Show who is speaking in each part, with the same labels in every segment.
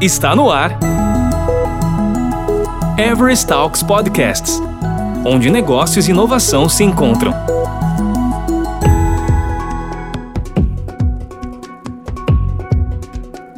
Speaker 1: Está no ar. Everest Talks Podcasts onde negócios e inovação se encontram.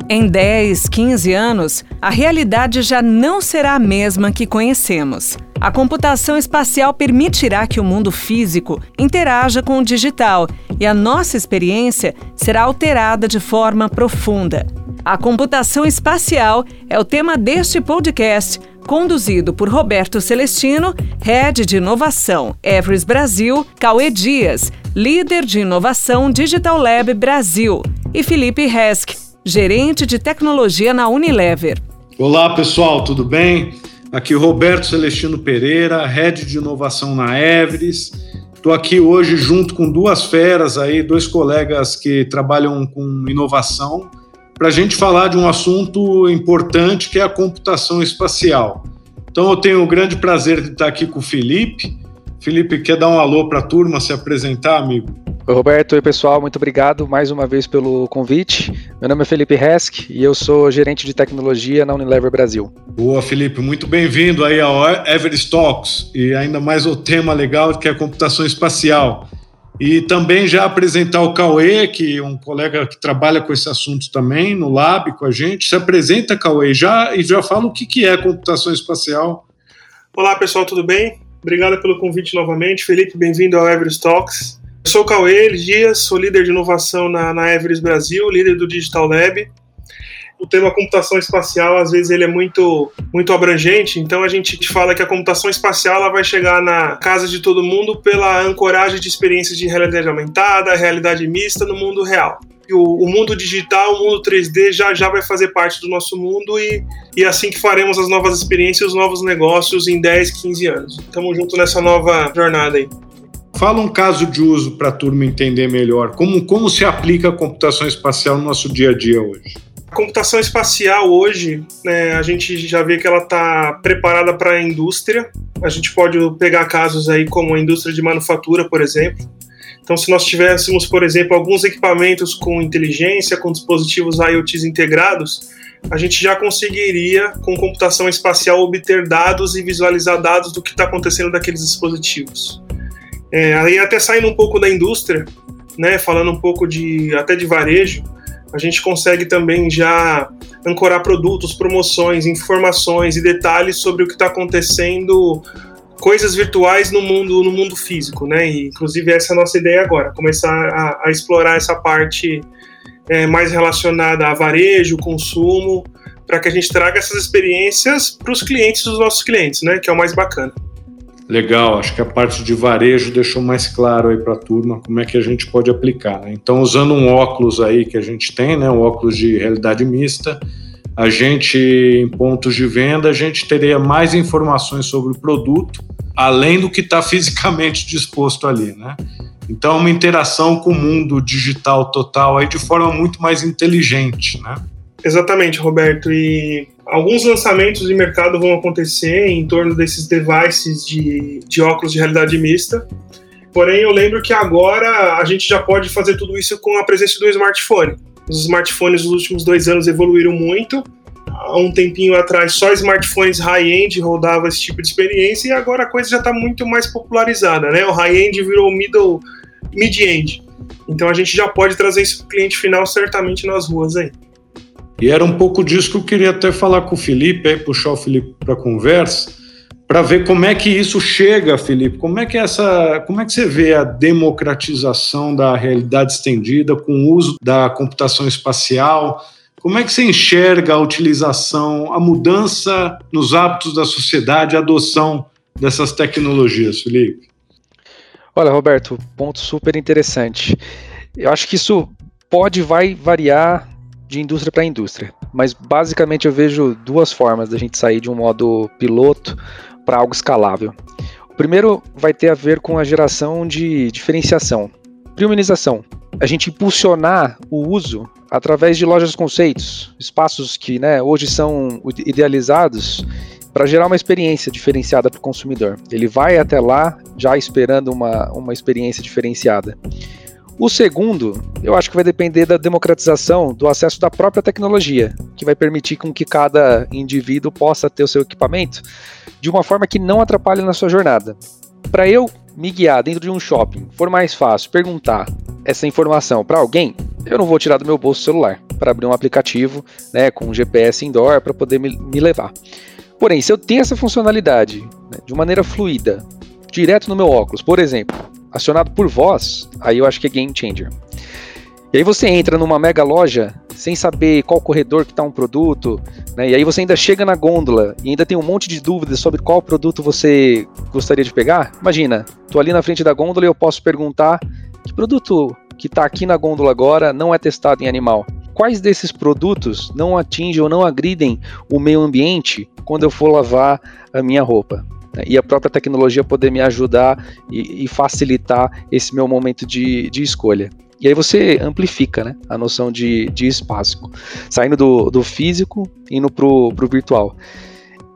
Speaker 2: Em 10, 15 anos, a realidade já não será a mesma que conhecemos. A computação espacial permitirá que o mundo físico interaja com o digital e a nossa experiência será alterada de forma profunda. A computação espacial é o tema deste podcast, conduzido por Roberto Celestino, Head de Inovação Everest Brasil, Cauê Dias, líder de inovação Digital Lab Brasil, e Felipe Hesk, gerente de tecnologia na Unilever.
Speaker 3: Olá, pessoal, tudo bem? Aqui Roberto Celestino Pereira, Head de Inovação na Everest. Estou aqui hoje junto com duas feras aí, dois colegas que trabalham com inovação para a gente falar de um assunto importante que é a computação espacial. Então eu tenho o grande prazer de estar aqui com o Felipe. Felipe, quer dar um alô para a turma, se apresentar, amigo?
Speaker 4: Oi, Roberto. Oi, pessoal. Muito obrigado mais uma vez pelo convite. Meu nome é Felipe Resk e eu sou gerente de tecnologia na Unilever Brasil.
Speaker 3: Boa, Felipe. Muito bem-vindo aí ao Everest Talks e ainda mais o tema legal que é a computação espacial. E também já apresentar o Cauê, que é um colega que trabalha com esse assunto também, no Lab com a gente. Se apresenta, Cauê, já, e já fala o que, que é computação espacial.
Speaker 5: Olá, pessoal, tudo bem? Obrigado pelo convite novamente. Felipe, bem-vindo ao Everest Talks. Eu sou o Cauê Dias, sou líder de inovação na, na Everest Brasil, líder do Digital Lab o tema computação espacial, às vezes, ele é muito, muito abrangente, então a gente fala que a computação espacial ela vai chegar na casa de todo mundo pela ancoragem de experiências de realidade aumentada, realidade mista no mundo real. O, o, mundo digital, o mundo 3D já, já vai fazer parte do nosso mundo e, e assim que faremos as novas experiências, os novos negócios em 10, 15 anos. Estamos junto nessa nova jornada aí.
Speaker 3: Fala um caso de uso para a turma entender melhor. Como, como se aplica a computação espacial no nosso dia a dia hoje?
Speaker 5: A computação espacial hoje, né, a gente já vê que ela está preparada para a indústria. A gente pode pegar casos aí como a indústria de manufatura, por exemplo. Então, se nós tivéssemos, por exemplo, alguns equipamentos com inteligência, com dispositivos IoTs integrados, a gente já conseguiria, com computação espacial, obter dados e visualizar dados do que está acontecendo daqueles dispositivos. É, aí até saindo um pouco da indústria, né, falando um pouco de até de varejo, a gente consegue também já ancorar produtos, promoções, informações e detalhes sobre o que está acontecendo, coisas virtuais no mundo no mundo físico, né? E, inclusive essa é a nossa ideia agora, começar a, a explorar essa parte é, mais relacionada a varejo, consumo, para que a gente traga essas experiências para os clientes dos nossos clientes, né? Que é o mais bacana.
Speaker 3: Legal, acho que a parte de varejo deixou mais claro aí para a turma como é que a gente pode aplicar. Né? Então, usando um óculos aí que a gente tem, né, um óculos de realidade mista, a gente, em pontos de venda, a gente teria mais informações sobre o produto, além do que está fisicamente disposto ali, né? Então, uma interação com o mundo digital total aí de forma muito mais inteligente, né?
Speaker 5: Exatamente, Roberto. E alguns lançamentos de mercado vão acontecer em torno desses devices de, de óculos de realidade mista. Porém, eu lembro que agora a gente já pode fazer tudo isso com a presença do smartphone. Os smartphones nos últimos dois anos evoluíram muito. Há um tempinho atrás, só smartphones high-end rodavam esse tipo de experiência e agora a coisa já está muito mais popularizada, né? O high-end virou middle, mid-end. Então a gente já pode trazer isso para o cliente final certamente nas ruas aí.
Speaker 3: E era um pouco disso que eu queria até falar com o Felipe, aí puxar o Felipe para conversa, para ver como é que isso chega, Felipe. Como é que essa, como é que você vê a democratização da realidade estendida com o uso da computação espacial? Como é que você enxerga a utilização, a mudança nos hábitos da sociedade, a adoção dessas tecnologias, Felipe?
Speaker 4: Olha, Roberto, ponto super interessante. Eu acho que isso pode vai variar de indústria para indústria. Mas basicamente eu vejo duas formas da gente sair de um modo piloto para algo escalável. O primeiro vai ter a ver com a geração de diferenciação, premiumização. A gente impulsionar o uso através de lojas conceitos, espaços que né, hoje são idealizados para gerar uma experiência diferenciada para o consumidor. Ele vai até lá já esperando uma, uma experiência diferenciada. O segundo, eu acho que vai depender da democratização do acesso da própria tecnologia, que vai permitir com que cada indivíduo possa ter o seu equipamento de uma forma que não atrapalhe na sua jornada. Para eu me guiar dentro de um shopping, for mais fácil perguntar essa informação para alguém, eu não vou tirar do meu bolso o celular para abrir um aplicativo né, com um GPS indoor para poder me, me, levar. Porém, se eu tenho essa funcionalidade né, de maneira fluida, direto no meu óculos, por exemplo, acionado por voz, aí eu acho que é game changer. E aí você entra numa mega loja sem saber qual corredor que está um produto, né? E aí você ainda chega na gôndola e ainda tem um monte de dúvidas sobre qual produto você gostaria de pegar. Imagina, tô ali na frente da gôndola e eu posso perguntar que produto que está aqui na gôndola agora não é testado em animal. Quais desses produtos não atingem ou não agridem o meio ambiente quando eu for lavar a minha roupa? Né? E a própria tecnologia poder me ajudar e, e facilitar esse meu momento de, de escolha. E aí você amplifica né, a noção de, de espaço, saindo do, do físico, indo para o virtual.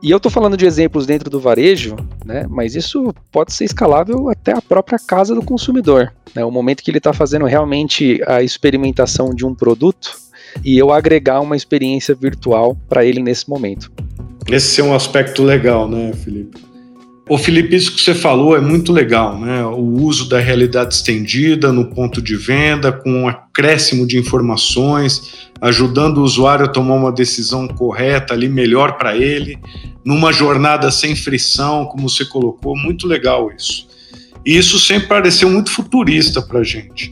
Speaker 4: E eu estou falando de exemplos dentro do varejo, né, mas isso pode ser escalável até a própria casa do consumidor. Né, o momento que ele está fazendo realmente a experimentação de um produto e eu agregar uma experiência virtual para ele nesse momento.
Speaker 3: Esse é um aspecto legal, né, Felipe? O Felipe, isso que você falou é muito legal, né? O uso da realidade estendida no ponto de venda, com um acréscimo de informações, ajudando o usuário a tomar uma decisão correta ali, melhor para ele, numa jornada sem frição, como você colocou, muito legal isso. E isso sempre pareceu muito futurista para a gente.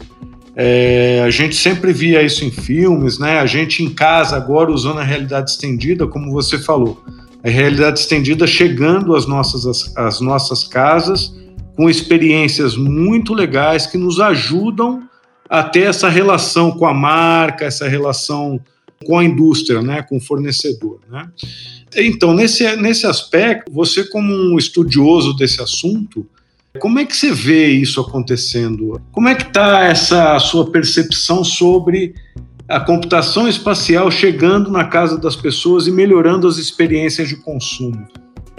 Speaker 3: É, a gente sempre via isso em filmes, né? A gente em casa agora usando a realidade estendida, como você falou a realidade estendida chegando às nossas, às nossas casas com experiências muito legais que nos ajudam a ter essa relação com a marca, essa relação com a indústria, né, com o fornecedor. Né? Então, nesse, nesse aspecto, você, como um estudioso desse assunto, como é que você vê isso acontecendo? Como é que está essa sua percepção sobre a computação espacial chegando na casa das pessoas e melhorando as experiências de consumo?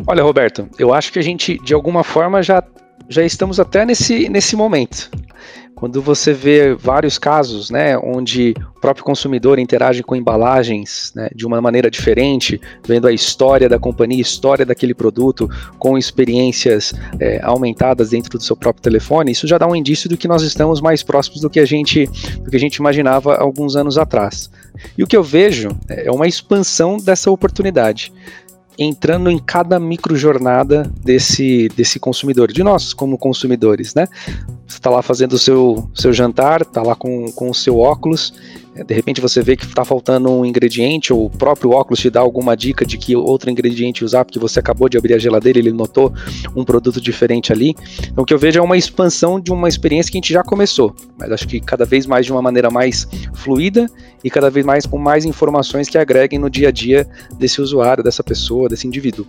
Speaker 4: Olha, Roberto, eu acho que a gente, de alguma forma, já, já estamos até nesse, nesse momento. Quando você vê vários casos, né, onde o próprio consumidor interage com embalagens né, de uma maneira diferente, vendo a história da companhia, história daquele produto, com experiências é, aumentadas dentro do seu próprio telefone, isso já dá um indício do que nós estamos mais próximos do que a gente, do que a gente imaginava alguns anos atrás. E o que eu vejo é uma expansão dessa oportunidade entrando em cada microjornada desse, desse consumidor, de nós como consumidores, né? Você está lá fazendo o seu, seu jantar, está lá com, com o seu óculos, é, de repente você vê que está faltando um ingrediente, ou o próprio óculos te dá alguma dica de que outro ingrediente usar, porque você acabou de abrir a geladeira e ele notou um produto diferente ali. Então o que eu vejo é uma expansão de uma experiência que a gente já começou, mas acho que cada vez mais de uma maneira mais fluida e cada vez mais com mais informações que agreguem no dia a dia desse usuário, dessa pessoa, desse indivíduo.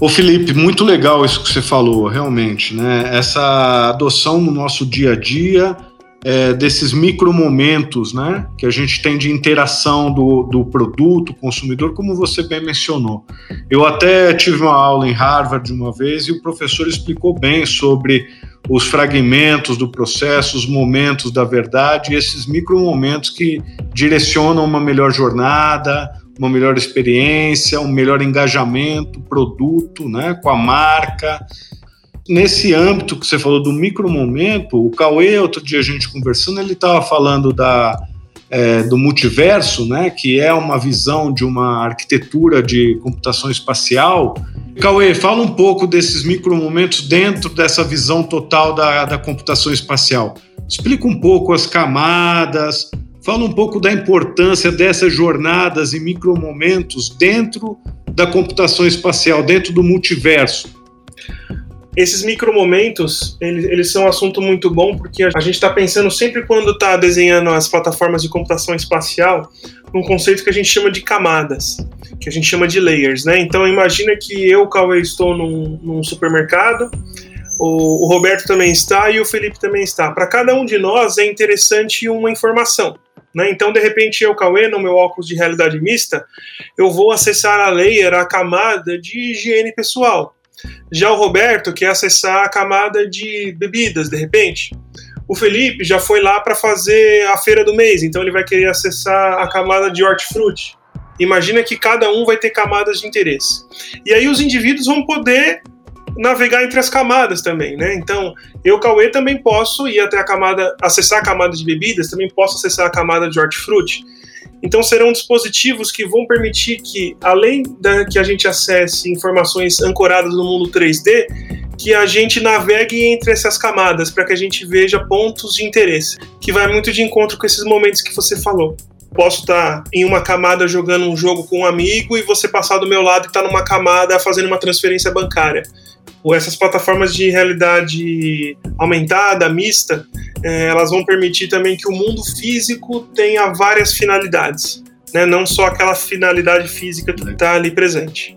Speaker 3: Ô Felipe, muito legal isso que você falou, realmente, né? Essa adoção no nosso dia a dia é, desses micromomentos, né? Que a gente tem de interação do, do produto, consumidor, como você bem mencionou. Eu até tive uma aula em Harvard uma vez e o professor explicou bem sobre os fragmentos do processo, os momentos da verdade, esses micromomentos que direcionam uma melhor jornada, uma melhor experiência, um melhor engajamento, produto, né, com a marca. Nesse âmbito que você falou do micromomento, o Cauê, outro dia a gente conversando, ele estava falando da, é, do multiverso, né, que é uma visão de uma arquitetura de computação espacial. Cauê, fala um pouco desses micromomentos dentro dessa visão total da, da computação espacial. Explica um pouco as camadas, Fala um pouco da importância dessas jornadas e micromomentos dentro da computação espacial, dentro do multiverso.
Speaker 5: Esses micromomentos, eles, eles são um assunto muito bom porque a gente está pensando sempre quando está desenhando as plataformas de computação espacial num conceito que a gente chama de camadas, que a gente chama de layers, né? Então imagina que eu, Cauê, estou num, num supermercado, o, Roberto também está e o Felipe também está. Para cada um de nós é interessante uma informação. Né? Então, de repente, eu, Cauê, no meu óculos de realidade mista, eu vou acessar a layer, a camada de higiene pessoal. Já o Roberto quer acessar a camada de bebidas, de repente. O Felipe já foi lá para fazer a feira do mês, então ele vai querer acessar a camada de hortifruti. Imagina que cada um vai ter camadas de interesse. E aí os indivíduos vão poder navegar entre as camadas também, né? Então, eu, Cauê, também posso ir até a camada, acessar a camada de bebidas, também posso acessar a camada de hortifruti. Então, serão dispositivos que vão permitir que, além da que a gente acesse informações ancoradas no mundo 3D, que a gente navegue entre essas camadas para que a gente veja pontos de interesse, que vai muito de encontro com esses momentos que você falou posso estar em uma camada jogando um jogo com um amigo e você passar do meu lado e estar tá numa camada fazendo uma transferência bancária. Ou essas plataformas de realidade aumentada, mista, é, elas vão permitir também que o mundo físico tenha várias finalidades, né? não só aquela finalidade física que está ali presente.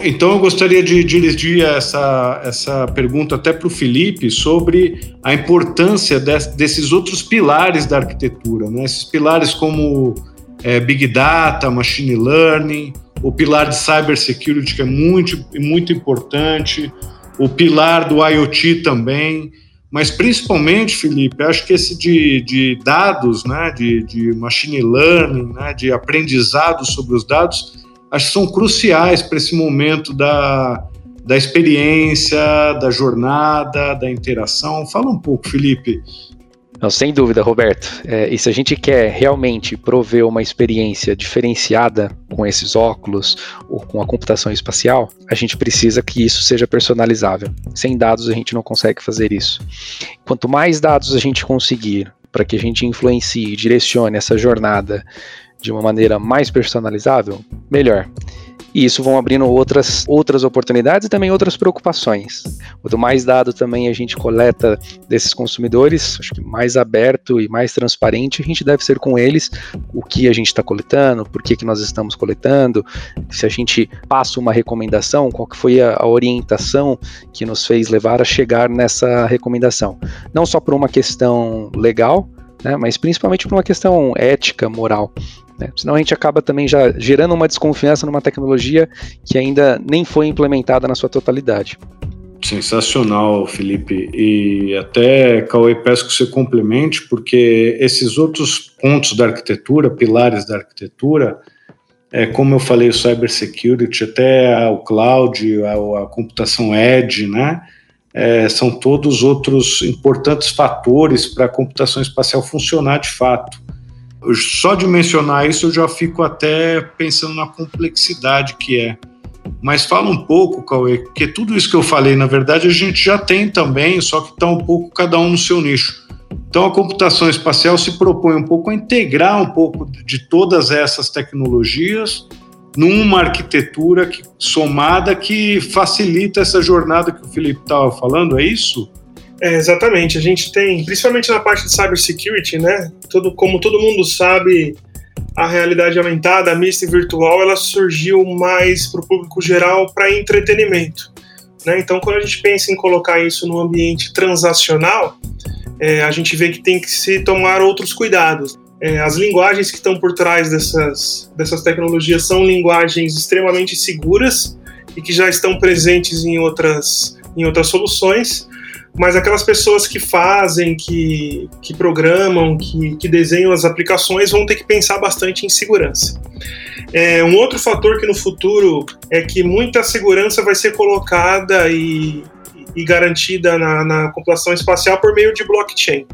Speaker 3: Então eu gostaria de dirigir essa, essa pergunta até para o Felipe sobre a importância de, desses outros pilares da arquitetura, né? esses pilares como é, Big Data, Machine Learning, o pilar de Cybersecurity, que é muito, muito importante, o pilar do IoT também, mas principalmente, Felipe, acho que esse de, de dados, né, de, de Machine Learning, né, de aprendizado sobre os dados, acho que são cruciais para esse momento da, da experiência, da jornada, da interação. Fala um pouco, Felipe.
Speaker 4: Não, sem dúvida, Roberto. É, e se a gente quer realmente prover uma experiência diferenciada com esses óculos ou com a computação espacial, a gente precisa que isso seja personalizável. Sem dados a gente não consegue fazer isso. Quanto mais dados a gente conseguir para que a gente influencie e direcione essa jornada de uma maneira mais personalizável, melhor. E isso vão abrindo outras, outras oportunidades e também outras preocupações. Quanto mais dado também a gente coleta desses consumidores, acho que mais aberto e mais transparente a gente deve ser com eles, o que a gente está coletando, por que, que nós estamos coletando, se a gente passa uma recomendação, qual que foi a, a orientação que nos fez levar a chegar nessa recomendação. Não só por uma questão legal, né, mas principalmente por uma questão ética, moral. Né? Senão a gente acaba também já gerando uma desconfiança numa tecnologia que ainda nem foi implementada na sua totalidade.
Speaker 3: Sensacional, Felipe. E até, Cauê, peço que você complemente, porque esses outros pontos da arquitetura, pilares da arquitetura, é, como eu falei, o cybersecurity, até o cloud, a, a computação edge, né? É, são todos outros importantes fatores para a computação espacial funcionar de fato. Só de mencionar isso eu já fico até pensando na complexidade que é. Mas fala um pouco, Cauê, porque tudo isso que eu falei, na verdade, a gente já tem também, só que está um pouco cada um no seu nicho. Então, a computação espacial se propõe um pouco a integrar um pouco de todas essas tecnologias numa arquitetura que, somada que facilita essa jornada que o Felipe estava falando, é isso?
Speaker 5: É, exatamente. A gente tem, principalmente na parte de cybersecurity, né? Todo, como todo mundo sabe, a realidade aumentada, a mista e virtual, ela surgiu mais para o público geral para entretenimento. Né? Então, quando a gente pensa em colocar isso no ambiente transacional, é, a gente vê que tem que se tomar outros cuidados. É, as linguagens que estão por trás dessas, dessas tecnologias são linguagens extremamente seguras e que já estão presentes em outras, em outras soluções mas aquelas pessoas que fazem, que, que programam, que, que desenham as aplicações vão ter que pensar bastante em segurança. É, um outro fator que no futuro é que muita segurança vai ser colocada e, e garantida na, na computação espacial por meio de blockchain.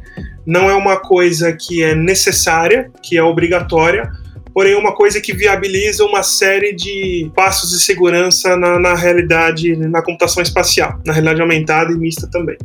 Speaker 5: Não é uma coisa que é necessária, que é obrigatória, porém uma coisa que viabiliza uma série de passos de segurança na, na realidade, na computação espacial, na realidade aumentada e mista também.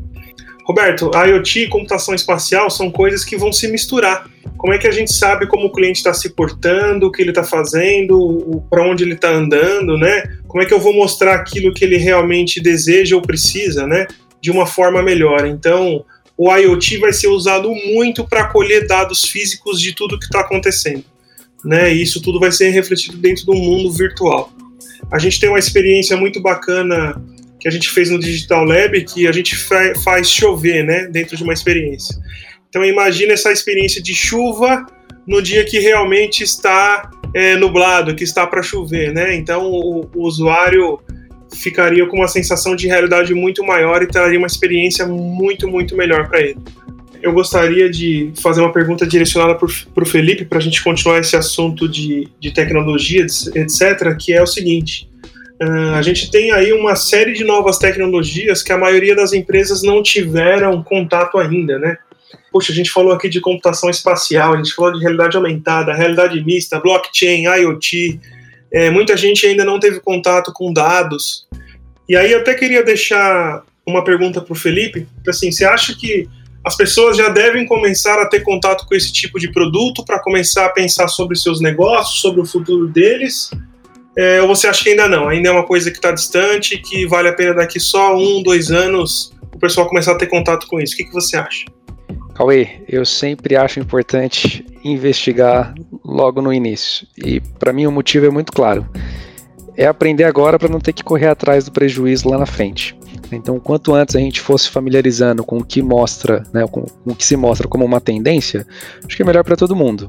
Speaker 5: Roberto, IoT e computação espacial são coisas que vão se misturar. Como é que a gente sabe como o cliente está se portando, o que ele está fazendo, para onde ele está andando, né? Como é que eu vou mostrar aquilo que ele realmente deseja ou precisa, né? De uma forma melhor. Então, o IoT vai ser usado muito para colher dados físicos de tudo que está acontecendo, né? E isso tudo vai ser refletido dentro do mundo virtual. A gente tem uma experiência muito bacana que a gente fez no Digital Lab, que a gente faz chover, né, dentro de uma experiência. Então imagina essa experiência de chuva no dia que realmente está é, nublado, que está para chover, né? Então o, o, usuário ficaria com uma sensação de realidade muito maior e traria uma experiência muito, muito melhor para ele. Eu gostaria de fazer uma pergunta direcionada para o Felipe, para a gente continuar esse assunto de, de tecnologia, etc., que é o seguinte. Uh, a gente tem aí uma série de novas tecnologias que a maioria das empresas não tiveram contato ainda, né? Poxa, a gente falou aqui de computação espacial, a gente falou de realidade aumentada, realidade mista, blockchain, IoT. É, muita gente ainda não teve contato com dados. E aí eu até queria deixar uma pergunta para o Felipe, assim, você acha que as pessoas já devem começar a ter contato com esse tipo de produto para começar a pensar sobre seus negócios, sobre o futuro deles? É, ou você acha que ainda não? Ainda é uma coisa que está distante, que vale a pena daqui só um, dois anos o pessoal começar a ter contato com isso? O que, que você acha?
Speaker 4: Cauê, eu sempre acho importante investigar logo no início. E para mim o motivo é muito claro. É aprender agora para não ter que correr atrás do prejuízo lá na frente. Então, quanto antes a gente fosse familiarizando com o que mostra, né, com, o que se mostra como uma tendência, acho que é melhor para todo mundo.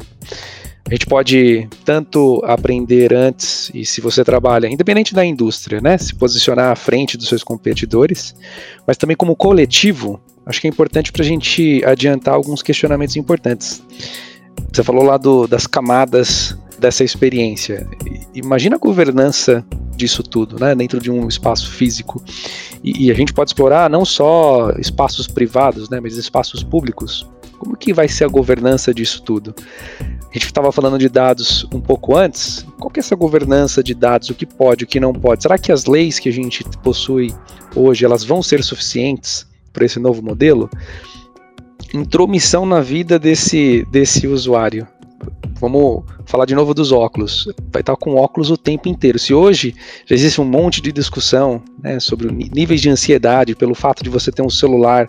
Speaker 4: A gente pode tanto aprender antes, e se você trabalha, independente da indústria, né, se posicionar à frente dos seus competidores, mas também como coletivo, acho que é importante para a gente adiantar alguns questionamentos importantes. Você falou lá do, das camadas dessa experiência. Imagina a governança disso tudo, né, dentro de um espaço físico. E, e, a gente pode explorar não só espaços privados, né, mas espaços públicos. Como que vai ser a governança disso tudo? A gente estava falando de dados um pouco antes. Qual que é essa governança de dados? O que pode, o que não pode? Será que as leis que a gente possui hoje elas vão ser suficientes para esse novo modelo? Intromissão na vida desse, desse usuário. Vamos falar de novo dos óculos. Vai estar com óculos o tempo inteiro. Se hoje já existe um monte de discussão né, sobre níveis de ansiedade pelo fato de você ter um celular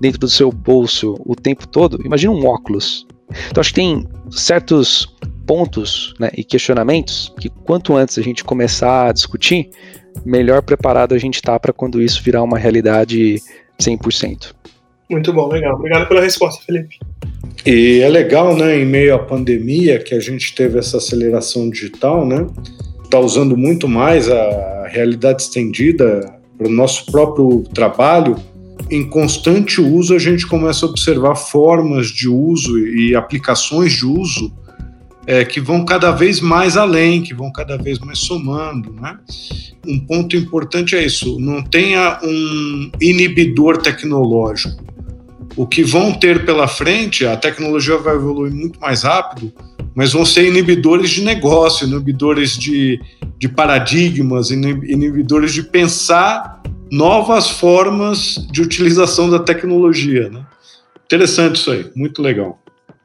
Speaker 4: dentro do seu bolso o tempo todo, imagina um óculos. Então acho que tem certos pontos né, e questionamentos que quanto antes a gente começar a discutir, melhor preparado a gente está para quando isso virar uma realidade 100%.
Speaker 5: Muito bom, legal. Obrigado pela resposta, Felipe.
Speaker 3: E é legal, né, em meio à pandemia, que a gente teve essa aceleração digital, né? Está usando muito mais a realidade estendida para o nosso próprio trabalho. Em constante uso, a gente começa a observar formas de uso e aplicações de uso é, que vão cada vez mais além, que vão cada vez mais somando. Né? Um ponto importante é isso: não tenha um inibidor tecnológico o que vão ter pela frente, a tecnologia vai evoluir muito mais rápido, mas vão ser inibidores de negócio, inibidores de, de paradigmas, inibidores de pensar novas formas de utilização da tecnologia. Né? Interessante isso aí, muito legal.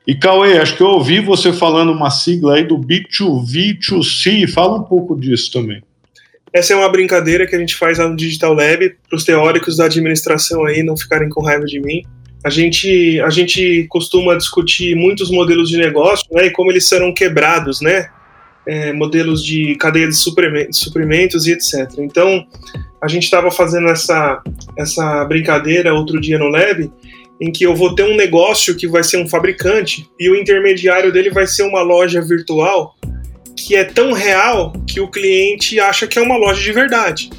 Speaker 3: E Cauê, acho que eu ouvi você falando uma sigla aí do B2V2C, fala um pouco disso também.
Speaker 5: Essa é uma brincadeira que a gente faz lá no Digital Lab, para os teóricos da administração aí não ficarem com raiva de mim a gente, a gente costuma discutir muitos modelos de negócio né, e como eles serão quebrados, né? É, modelos de cadeia de suprimentos, e etc. Então, a gente estava fazendo essa, essa brincadeira outro dia no Lab, em que eu vou ter um negócio que vai ser um fabricante e o intermediário dele vai ser uma loja virtual que é tão real que o cliente acha que é uma loja de verdade.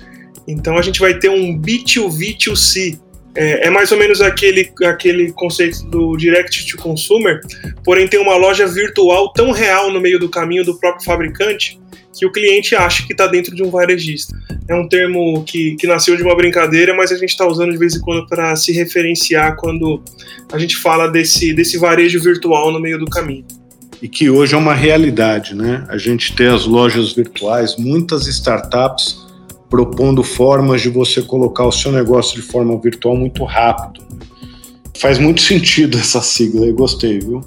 Speaker 5: Então, a gente vai ter um B2V2C, é, é, mais ou menos aquele, aquele conceito do direct to consumer, porém tem uma loja virtual tão real no meio do caminho do próprio fabricante que o cliente acha que está dentro de um varejista. É um termo que, que nasceu de uma brincadeira, mas a gente está usando de vez em quando para se referenciar quando a gente fala desse, desse varejo virtual no meio do caminho.
Speaker 3: E que hoje é uma realidade, né? A gente tem as lojas virtuais, muitas startups propondo formas de você colocar o seu negócio de forma virtual muito rápido. Faz muito sentido essa sigla, eu gostei, viu?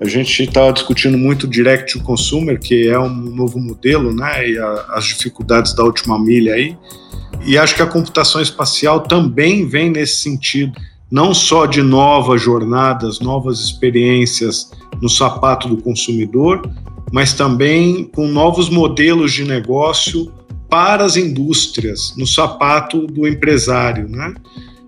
Speaker 3: A gente estava discutindo muito direct to consumer, que é um novo modelo, né? E a, as dificuldades da última milha aí. E acho que a computação espacial também vem nesse sentido, não só de novas jornadas, novas experiências no sapato do consumidor, mas também com novos modelos de negócio para as indústrias, no sapato do empresário, né?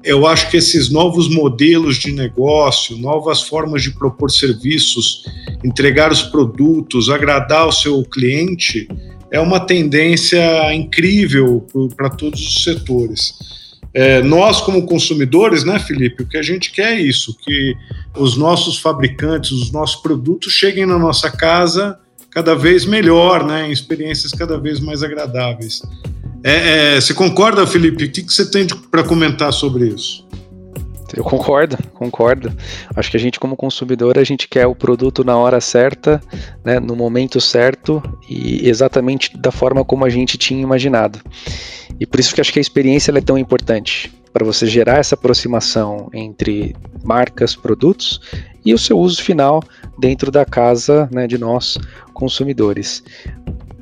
Speaker 3: Eu acho que esses novos modelos de negócio, novas formas de propor serviços, entregar os produtos, agradar o seu cliente, é uma tendência incrível para todos os setores. É, nós, como consumidores, né, Felipe, o que a gente quer é isso, que os nossos fabricantes, os nossos produtos cheguem na nossa casa cada vez melhor, né, em experiências cada vez mais agradáveis. É, é, você concorda, Felipe? O que, que você tem para comentar sobre isso?
Speaker 4: Eu concordo, concordo. Acho que a gente, como consumidor, a gente quer o produto na hora certa, né, no momento certo e exatamente da forma como a gente tinha imaginado. E por isso que acho que a experiência é tão importante para você gerar essa aproximação entre marcas, produtos e o seu uso final dentro da casa né, de nós consumidores.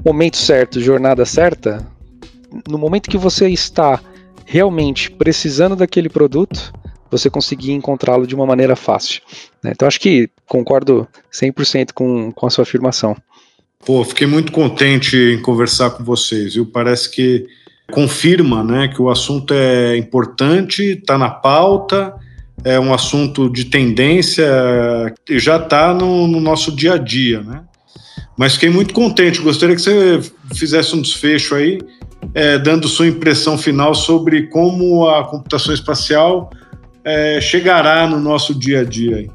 Speaker 4: Momento certo, jornada certa. No momento que você está realmente precisando daquele produto, você conseguir encontrá-lo de uma maneira fácil. Né? Então acho que concordo 100% com, com a sua afirmação.
Speaker 3: Pô, fiquei muito contente em conversar com vocês, viu? Parece que confirma né, que o assunto é importante, está na pauta, é um assunto de tendência e já está no, no, nosso dia a dia. Né? Mas fiquei muito contente, gostaria que você fizesse um desfecho aí, é, dando sua impressão final sobre como a computação espacial é, chegará no nosso dia a dia. Aí.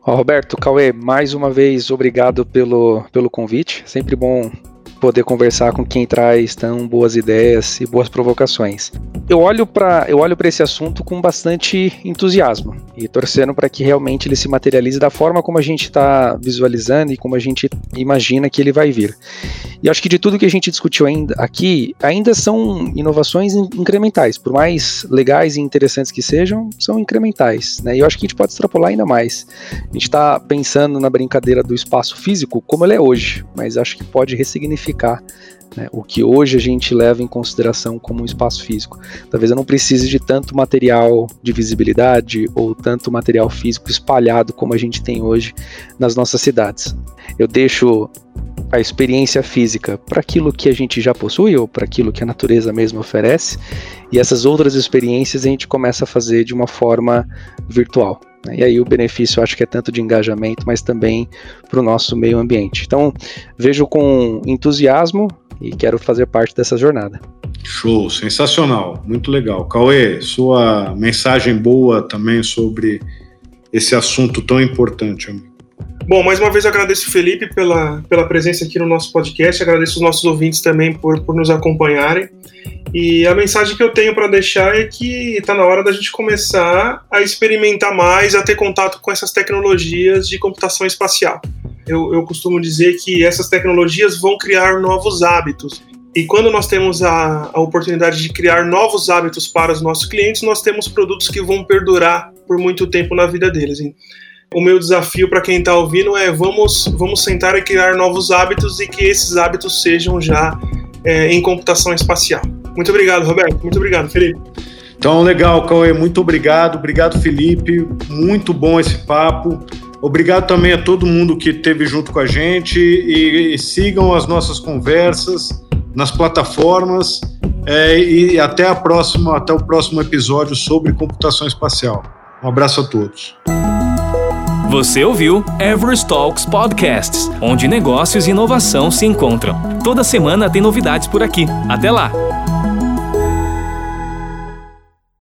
Speaker 4: Roberto, Cauê, mais uma vez obrigado pelo, pelo convite. Sempre bom poder conversar com quem traz tão boas ideias e boas provocações. Eu olho para eu olho para esse assunto com bastante entusiasmo e torcendo para que realmente ele se materialize da forma como a gente está visualizando e como a gente imagina que ele vai vir. E acho que de tudo que a gente discutiu ainda aqui, ainda são inovações incrementais, por mais legais e interessantes que sejam, são incrementais, né? E eu acho que a gente pode extrapolar ainda mais. A gente está pensando na brincadeira do espaço físico como ele é hoje, mas acho que pode ressignificar né, o que hoje a gente leva em consideração como um espaço físico. Talvez eu não precise de tanto material de visibilidade ou tanto material físico espalhado como a gente tem hoje nas nossas cidades. Eu deixo a experiência física para aquilo que a gente já possui ou para aquilo que a natureza mesmo oferece, e essas outras experiências a gente começa a fazer de uma forma virtual. Né? E aí o benefício acho que é tanto de engajamento, mas também para o nosso meio ambiente. Então vejo com entusiasmo e quero fazer parte dessa jornada.
Speaker 3: Show, sensacional, muito legal. Cauê, sua mensagem boa também sobre esse assunto tão importante, amigo.
Speaker 5: Bom, mais uma vez agradeço o Felipe pela, pela presença aqui no nosso podcast, agradeço os nossos ouvintes também por, por nos acompanharem. E a mensagem que eu tenho para deixar é que está na hora da gente começar a experimentar mais, a ter contato com essas tecnologias de computação espacial. Eu, eu costumo dizer que essas tecnologias vão criar novos hábitos. E quando nós temos a, a oportunidade de criar novos hábitos para os nossos clientes, nós temos produtos que vão perdurar por muito tempo na vida deles. Hein? O meu desafio para quem está ouvindo é vamos, vamos sentar e criar novos hábitos e que esses hábitos sejam já é, em computação espacial. Muito obrigado, Roberto. Muito obrigado, Felipe.
Speaker 3: Então, legal, Cauê. Muito obrigado. Obrigado, Felipe. Muito bom esse papo. Obrigado também a todo mundo que esteve junto com a gente e, e sigam as nossas conversas nas plataformas é, e até a próxima, até o próximo episódio sobre computação espacial. Um abraço a todos.
Speaker 1: Você ouviu Everest Talks Podcasts, onde negócios e inovação se encontram. Toda semana tem novidades por aqui. Até lá!